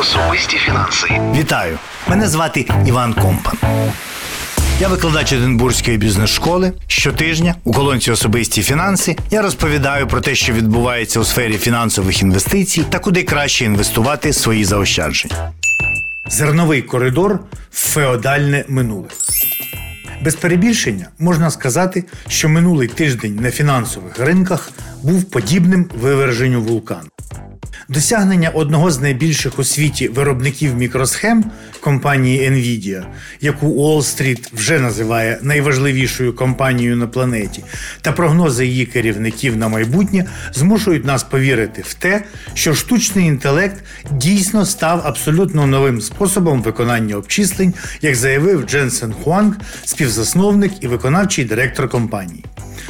Особисті фінанси. Вітаю! Мене звати Іван Компан. Я викладач Единбурзької бізнес-школи. Щотижня у колонці Особисті фінанси я розповідаю про те, що відбувається у сфері фінансових інвестицій та куди краще інвестувати свої заощадження. Зерновий коридор в феодальне минуле. Без перебільшення можна сказати, що минулий тиждень на фінансових ринках був подібним виверженню вулкану. Досягнення одного з найбільших у світі виробників мікросхем компанії Nvidia, яку Уолл-стріт вже називає найважливішою компанією на планеті, та прогнози її керівників на майбутнє змушують нас повірити в те, що штучний інтелект дійсно став абсолютно новим способом виконання обчислень, як заявив Дженсен Хуанг, співзасновник і виконавчий директор компанії.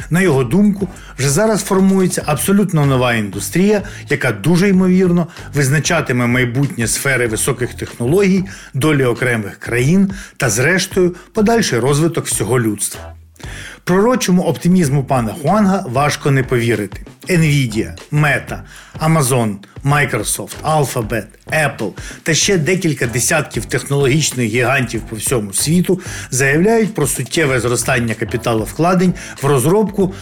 На його думку, вже зараз формується абсолютно нова індустрія, яка дуже ймовірно визначатиме майбутнє сфери високих технологій, долі окремих країн та, зрештою, подальший розвиток всього людства. Пророчому оптимізму пана Хуанга важко не повірити. Nvidia, Meta, Amazon, Microsoft, Alphabet, Apple та ще декілька десятків технологічних гігантів по всьому світу заявляють про суттєве зростання капіталовкладень в розробку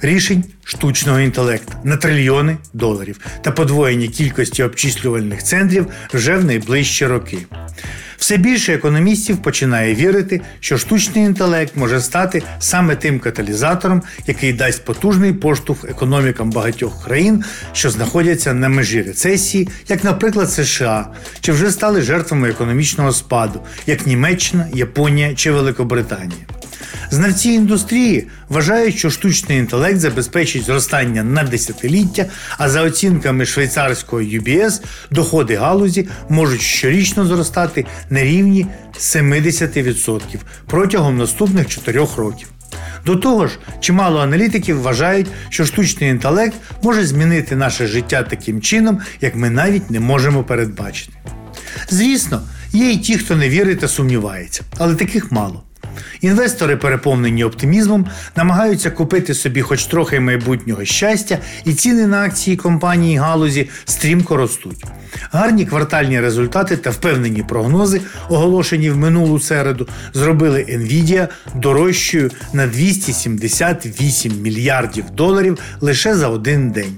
рішень штучного інтелекту на трильйони доларів та подвоєння кількості обчислювальних центрів вже в найближчі роки. Все більше економістів починає вірити, що штучний інтелект може стати саме тим каталізатором, який дасть потужний поштовх економікам багатьох країн, що знаходяться на межі рецесії, як, наприклад, США, чи вже стали жертвами економічного спаду, як Німеччина, Японія чи Великобританія. Знавці індустрії вважають, що штучний інтелект забезпечить зростання на десятиліття, а за оцінками швейцарського UBS доходи галузі можуть щорічно зростати на рівні 70% протягом наступних 4 років. До того ж, чимало аналітиків вважають, що штучний інтелект може змінити наше життя таким чином, як ми навіть не можемо передбачити. Звісно, є й ті, хто не вірить та сумнівається, але таких мало. Інвестори, переповнені оптимізмом, намагаються купити собі хоч трохи майбутнього щастя, і ціни на акції компанії галузі стрімко ростуть. Гарні квартальні результати та впевнені прогнози, оголошені в минулу середу, зробили Nvidia дорожчою на 278 мільярдів доларів лише за один день.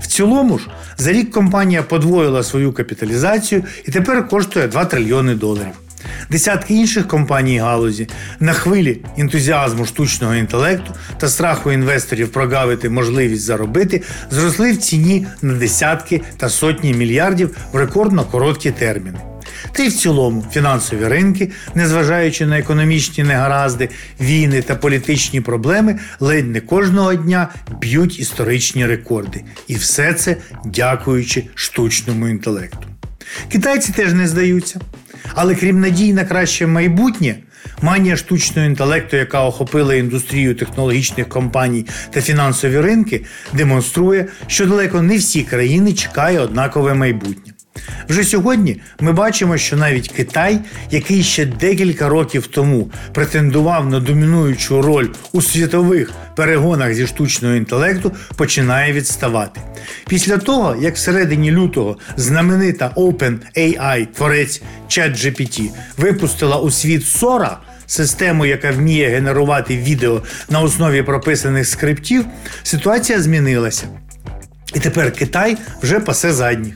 В цілому ж за рік компанія подвоїла свою капіталізацію і тепер коштує 2 трильйони доларів. Десятки інших компаній галузі на хвилі ентузіазму штучного інтелекту та страху інвесторів прогавити можливість заробити зросли в ціні на десятки та сотні мільярдів в рекордно короткі терміни. Та й в цілому фінансові ринки, незважаючи на економічні негаразди, війни та політичні проблеми, ледь не кожного дня б'ють історичні рекорди. І все це дякуючи штучному інтелекту. Китайці теж не здаються. Але крім надій на краще майбутнє, манія штучного інтелекту, яка охопила індустрію технологічних компаній та фінансові ринки, демонструє, що далеко не всі країни чекає однакове майбутнє. Вже сьогодні ми бачимо, що навіть Китай, який ще декілька років тому претендував на домінуючу роль у світових перегонах зі штучного інтелекту, починає відставати. Після того, як всередині лютого знаменита OpenAI, творець ChatGPT, випустила у світ Сора. Систему, яка вміє генерувати відео на основі прописаних скриптів, ситуація змінилася. І тепер Китай вже пасе задніх.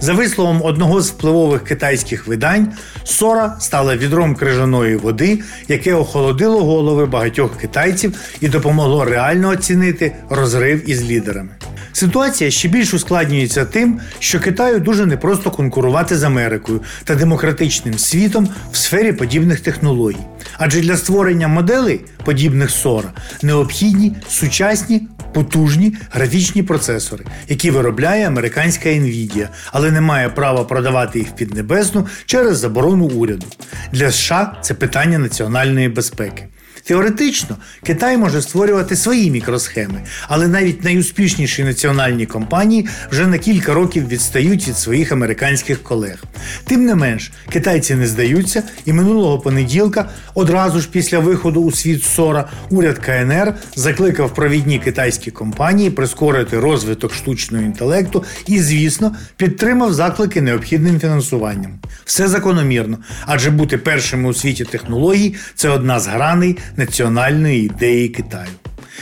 За висловом одного з впливових китайських видань, Сора стала відром крижаної води, яке охолодило голови багатьох китайців і допомогло реально оцінити розрив із лідерами. Ситуація ще більш ускладнюється тим, що Китаю дуже непросто конкурувати з Америкою та демократичним світом в сфері подібних технологій. Адже для створення моделей, подібних Сора, необхідні сучасні потужні графічні процесори, які виробляє американська Nvidia, але не має права продавати їх під небесну через заборону уряду. Для США це питання національної безпеки. Теоретично Китай може створювати свої мікросхеми, але навіть найуспішніші національні компанії вже на кілька років відстають від своїх американських колег. Тим не менш, китайці не здаються, і минулого понеділка, одразу ж після виходу у світ СОРА, уряд КНР закликав провідні китайські компанії прискорити розвиток штучного інтелекту і, звісно, підтримав заклики необхідним фінансуванням. Все закономірно, адже бути першими у світі технологій це одна з граней національної ідеї Китаю.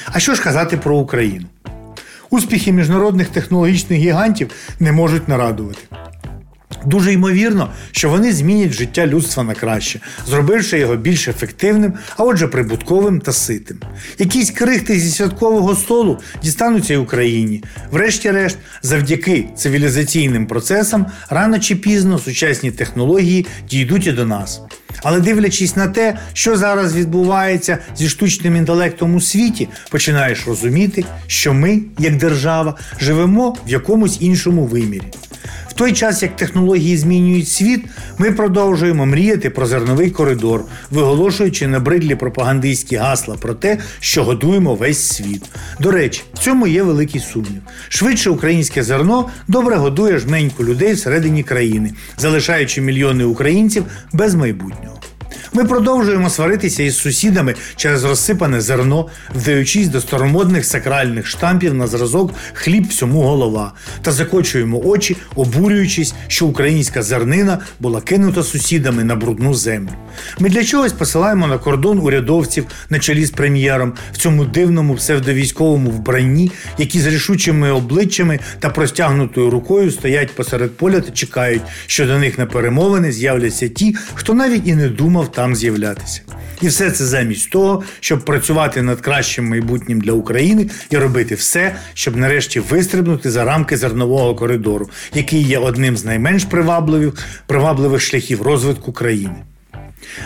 А що ж казати про Україну? Успіхи міжнародних технологічних гігантів не можуть нарадувати. Дуже ймовірно, що вони змінять життя людства на краще, зробивши його більш ефективним, а отже, прибутковим та ситим. Якісь крихти зі святкового столу дістануться й Україні. Врешті-решт, завдяки цивілізаційним процесам, рано чи пізно сучасні технології дійдуть і до нас. Але дивлячись на те, що зараз відбувається зі штучним інтелектом у світі, починаєш розуміти, що ми, як держава, живемо в якомусь іншому вимірі. В той час, як технології змінюють світ, ми продовжуємо мріяти про зерновий коридор, виголошуючи набридлі пропагандистські гасла про те, що годуємо весь світ. До речі, в цьому є великий сумнів. Швидше українське зерно добре годує жменьку людей всередині країни, залишаючи мільйони українців без майбутнього. Ми продовжуємо сваритися із сусідами через розсипане зерно, вдаючись до старомодних сакральних штампів на зразок хліб всьому голова, та закочуємо очі, обурюючись, що українська зернина була кинута сусідами на брудну землю. Ми для чогось посилаємо на кордон урядовців на чолі з прем'єром в цьому дивному псевдовійськовому вбранні, які з рішучими обличчями та простягнутою рукою стоять посеред поля та чекають, що до них на перемовини з'являться ті, хто навіть і не думав там з'являтися. І все це замість того, щоб працювати над кращим майбутнім для України і робити все, щоб нарешті вистрибнути за рамки зернового коридору, який є одним з найменш привабливих, привабливих шляхів розвитку країни.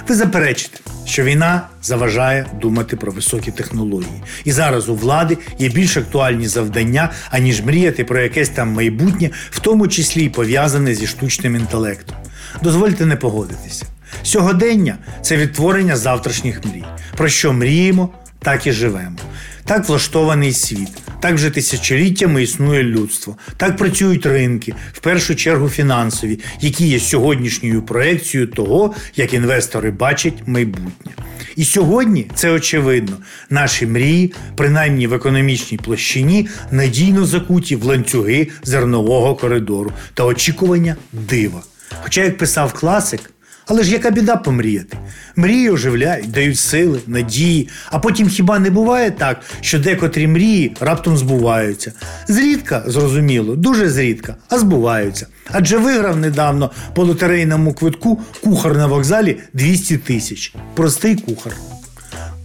Ви заперечите, що війна заважає думати про високі технології. І зараз у влади є більш актуальні завдання, аніж мріяти про якесь там майбутнє, в тому числі й пов'язане зі штучним інтелектом. Дозвольте не погодитися. Сьогодення це відтворення завтрашніх мрій. Про що мріємо, так і живемо. Так влаштований світ, так вже тисячоліттями існує людство, так працюють ринки, в першу чергу фінансові, які є сьогоднішньою проекцією того, як інвестори бачать майбутнє. І сьогодні це очевидно. Наші мрії, принаймні в економічній площині, надійно закуті в ланцюги зернового коридору та очікування дива. Хоча, як писав класик, але ж яка біда помріяти? Мрії оживляють, дають сили, надії, а потім хіба не буває так, що декотрі мрії раптом збуваються? Зрідка, зрозуміло, дуже зрідка, а збуваються. Адже виграв недавно по лотерейному квитку кухар на вокзалі 200 тисяч. Простий кухар.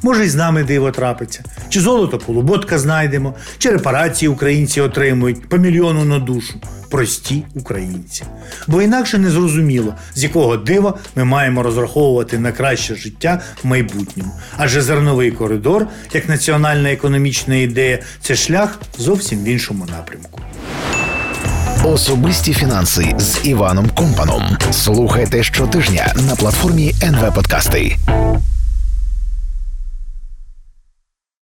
Може, й з нами диво трапиться, чи золото полуботка знайдемо, чи репарації українці отримують по мільйону на душу. Прості українці. Бо інакше не зрозуміло, з якого дива ми маємо розраховувати на краще життя в майбутньому. Адже зерновий коридор, як національна економічна ідея, це шлях зовсім в іншому напрямку. Особисті фінанси з Іваном Компаном. Слухайте щотижня на платформі НВ Подкасти.